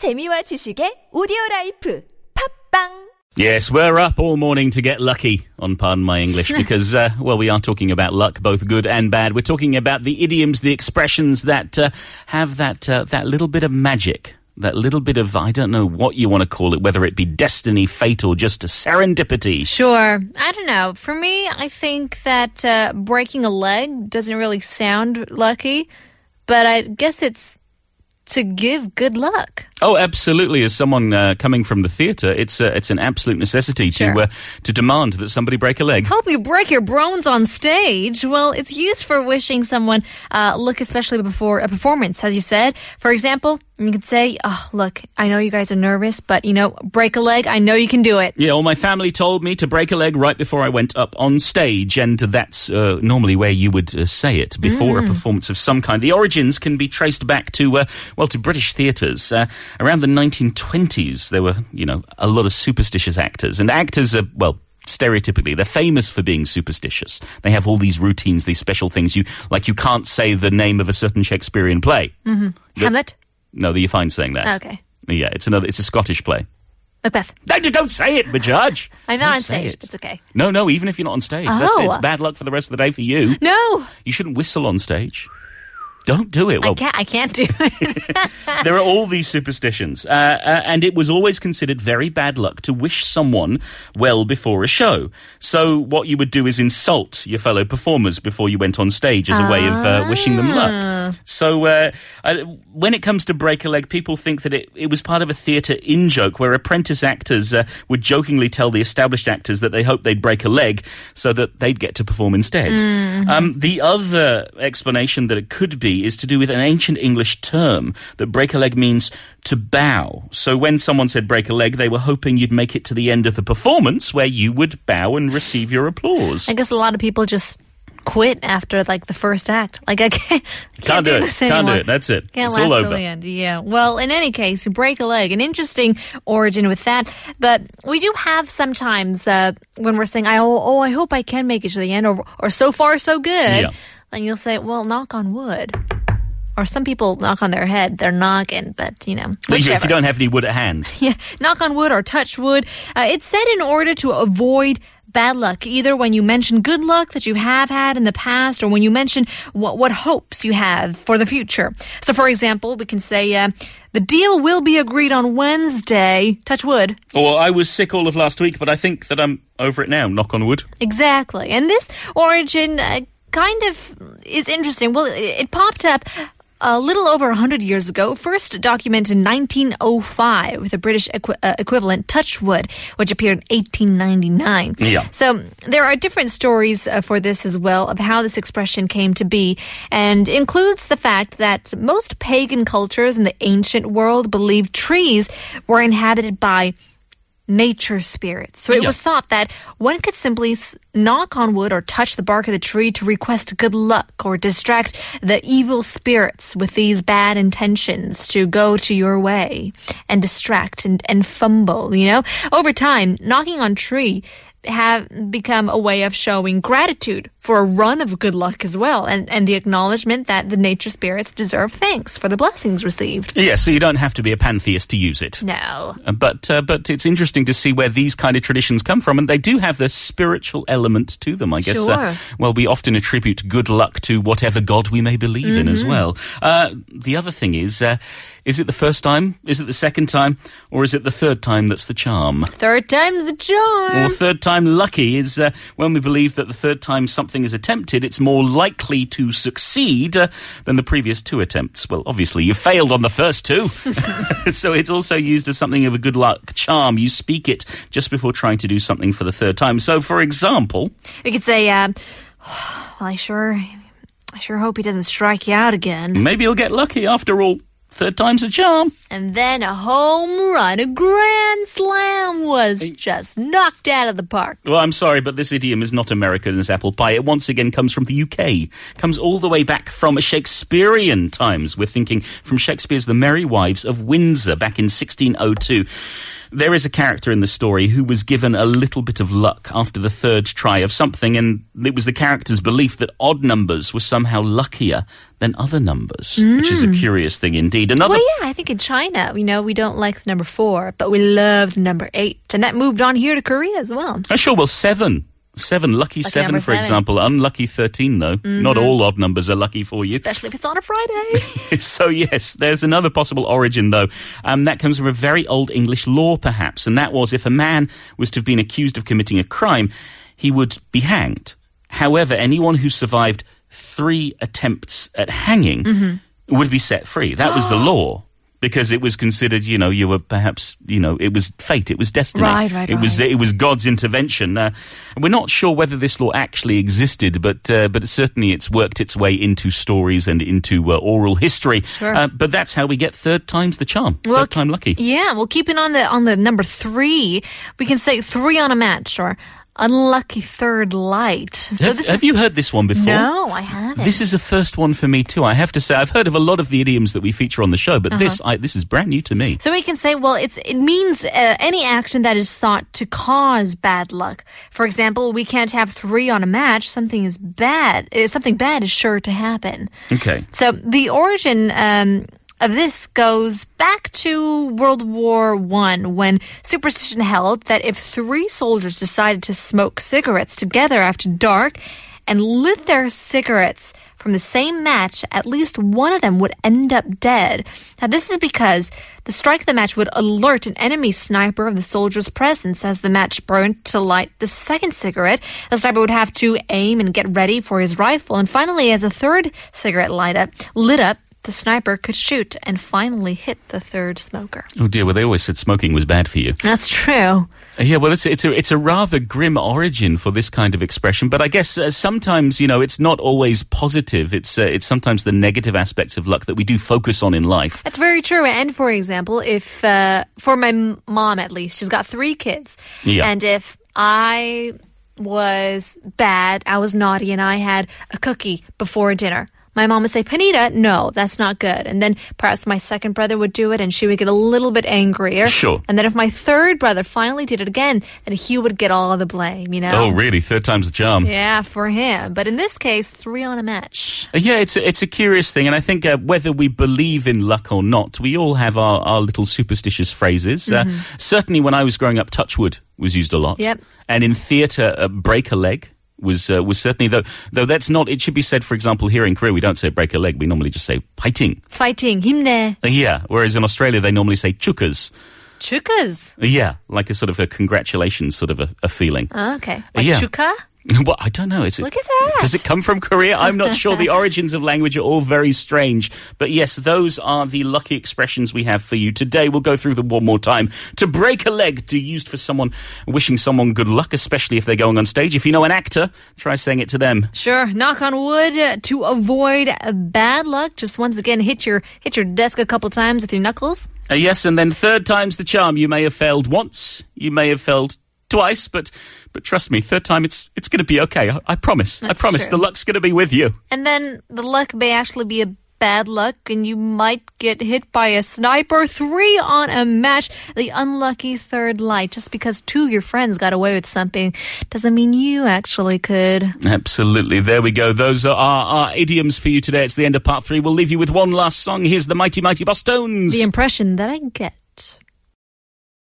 재미와 지식의 오디오 라이프 팝빵 Yes, we're up all morning to get lucky, on pardon my English, because, uh, well, we are talking about luck, both good and bad. We're talking about the idioms, the expressions that uh, have that, uh, that little bit of magic, that little bit of, I don't know what you want to call it, whether it be destiny, fate, or just a serendipity. Sure. I don't know. For me, I think that uh, breaking a leg doesn't really sound lucky, but I guess it's to give good luck. Oh, absolutely. As someone uh, coming from the theatre, it's, uh, it's an absolute necessity Sure. to, uh, to demand that somebody break a leg. Hope you break your bones on stage. Well, it's used for wishing someone uh, luck, especially before a performance, as you said. For example, you could say, "Oh, look, I know you guys are nervous, but you know, break a leg. I know you can do it." Yeah, well, my family told me to break a leg right before I went up on stage, and that's uh, normally where you would uh, say it before a performance of some kind. The origins can be traced back to, uh, well, to British theatres. Uh, around the 1920s, there were, you know, a lot of superstitious actors, and actors are, well, stereotypically they're famous for being superstitious they have all these routines these special things you like you can't say the name of a certain shakespearean play Yep. Hamlet. No you're fine saying that Okay. yeah it's another it's a scottish play Macbeth. no, don't say it, Majudge. I'm not Don't on stage. it. It's okay. No, no, even if you're not on stage. That's it. Oh. It's bad luck for the rest of the day for you. No, You shouldn't whistle on stage. Don't do it. I can't. I can't do it. there are all these superstitions, uh, uh, and it was always considered very bad luck to wish someone well before a show. So what you would do is insult your fellow performers before you went on stage as a way of uh, wishing them luck. So uh, uh, when it comes to break a leg, people think that it, it was part of a theatre in joke where apprentice actors uh, would jokingly tell the established actors that they hoped they'd break a leg so that they'd get to perform instead. Um, the other explanation that it could be is to do with an ancient English term that break a leg means to bow. So when someone said break a leg, they were hoping you'd make it to the end of the performance where you would bow and receive your applause. I guess a lot of people just quit after like the first act. Like I can't, can't, Can't do it. this Can't do it. That's it. Can't It's last all till the end. Yeah. Well, in any case, break a leg. An interesting origin with that. But we do have sometimes uh, when we're saying, "Oh, oh, I hope I can make it to the end," or, or "So far, so good." Yeah. Then you'll say, "Well, knock on wood." Or some people knock on their head. They're knocking, but you know, If you don't have any wood at hand. Yeah, knock on wood or touch wood. Uh, it's said in order to avoid bad luck, either when you mention good luck that you have had in the past or when you mention what, what hopes you have for the future. So, for example, we can say, uh, the deal will be agreed on Wednesday. Touch wood. Or I was sick all of last week, but I think that I'm over it now. Knock on wood. Exactly. And this origin uh, kind of is interesting. Well, it, it popped up a little over 100 years ago, first documented in 1905 with a British equi- uh, equivalent, Touchwood, which appeared in 1899. Yeah. So there are different stories uh, for this as well of how this expression came to be and includes the fact that most pagan cultures in the ancient world believed trees were inhabited by nature spirits. So it Yeah. was thought that one could simply knock on wood or touch the bark of the tree to request good luck or distract the evil spirits with these bad intentions to go to your way and distract and, and fumble, you know? Over time, knocking on tree have become a way of showing gratitude for a run of good luck as well and, and the acknowledgement that the nature spirits deserve thanks for the blessings received. Yeah, so you don't have to be a pantheist to use it. No. Uh, But uh, but it's interesting to see where these kind of traditions come from, and they do have the spiritual element to them. I guess. Uh, Sure. well, we often attribute good luck to whatever god we may believe in Mm-hmm. as well. Uh, the other thing is, uh, is it the first time? Is it the second time? Or is it the third time that's the charm? Third time's the charm. Or third time lucky is uh, when we believe that the third time something is attempted, it's more likely to succeed uh, than the previous two attempts. Well, obviously, you failed on the first two. so it's also used as something of a good luck charm. You speak it just before trying to do something for the third time. So, for example, We could say, uh, well, I sure, I sure hope he doesn't strike you out again. maybe he'll get lucky after all. Third time's a charm. And then a home run, a grand slam was just knocked out of the park. Well, I'm sorry, but this idiom is not American as apple pie. It once again comes from the UK. Comes all the way back from Shakespearean times. We're thinking from Shakespeare's The Merry Wives of Windsor back in 1602. There is a character in the story who was given a little bit of luck after the third try of something, and it was the character's belief that odd numbers were somehow luckier than other numbers, which is a hmm. curious thing indeed. Another Well, yeah, I think in China, you know, we don't like the number four, but we love the number eight. And that moved on here to Korea as well. Oh, sure. Well, seven. Seven. Lucky, seven, for seven. example. Unlucky 13, though. Not all odd numbers are lucky for you. Especially if it's on a Friday. so, yes, there's another possible origin, though. Um, that comes from a very old English law, perhaps. And that was if a man was to have been accused of committing a crime, he would be hanged. However, anyone who survived three attempts at hanging Mm-hmm. would be set free. That was the law. Because it was considered, you know, you were perhaps, you know, it was fate, it was destiny. Right, right, It was it was God's intervention. Uh, we're not sure whether this law actually existed, but uh, but certainly it's worked its way into stories and into uh, oral history. Sure. Uh, but that's how we get third time's the charm. Well, third time lucky. Yeah, well, keeping on the on the number three, we can say three on a match or unlucky third light. So have this have is, you heard this one before? No, I haven't. This is a first one for me too. I have to say, I've heard of a lot of the idioms that we feature on the show, but this Uh-huh. I, this is brand new to me. So we can say, well, it's it means uh, any action that is thought to cause bad luck. For example, we can't have three on a match. Something is bad. uh, Something bad is sure to happen. Okay. So the origin um, this goes back to World War One, when superstition held that if three soldiers decided to smoke cigarettes together after dark and lit their cigarettes from the same match, at least one of them would end up dead. Now, this is because the strike of the match would alert an enemy sniper of the soldier's presence as the match burned to light the second cigarette. The sniper would have to aim and get ready for his rifle. And finally, as a third cigarette light up, lit up, the sniper could shoot and finally hit the third smoker. Oh dear. Well, they always said smoking was bad for you. That's true. Yeah, well, it's it's a it's a rather grim origin for this kind of expression, but I guess uh, sometimes you know it's not always positive. It's uh, it's sometimes the negative aspects of luck that we do focus on in life. That's very true. And for example, if uh, for my mom at least, she's got three kids, Yeah. and if I was bad, I was naughty, and I had a cookie before dinner. My mom would say, Panita, no, that's not good. And then perhaps my second brother would do it and she would get a little bit angrier. Sure. And then if my third brother finally did it again, then he would get all of the blame, you know? Oh, really? Third time's the charm. Yeah, for him. But in this case, three on a match. Uh, Yeah, it's a, it's a curious thing, and I think uh, whether we believe in luck or not, we all have our, our little superstitious phrases. Uh, certainly, when I was growing up, touchwood was used a lot. Mm-hmm. Yep. And in theatre, uh, break a leg was uh, was certainly though though that's not. It should be said, for example, here in Korea, we don't say break a leg. We normally just say fighting. Fighting, 힘내. Uh, Yeah. Whereas in Australia, they normally say chookas. Chookas. Uh, Yeah, like a sort of a congratulations sort of a, a feeling. Oh, okay. Like Yeah. chuka? Well, I don't know. Is it, Look at that. Does it come from Korea? I'm not sure. The origins of language are all very strange. But yes, those are the lucky expressions we have for you today. We'll go through them one more time. To break a leg, to used for someone wishing someone good luck, especially if they're going on stage. If you know an actor, try saying it to them. Sure. Knock on wood to avoid bad luck. Just once again, hit your hit your desk a couple times with your knuckles. Uh, yes, and then third time's the charm. You may have failed once, you may have failed twice, but but trust me, third time it's it's going to be okay. I, I promise. That's I promise. true. The luck's going to be with you. And then the luck may actually be a bad luck, and you might get hit by a sniper. Three on a match. The unlucky third light. Just because two of your friends got away with something doesn't mean you actually could. Absolutely. There we go. Those are our, our idioms for you today. It's the end of part three. We'll leave you with one last song. Here's the Mighty Mighty Bosstones. The impression that I get.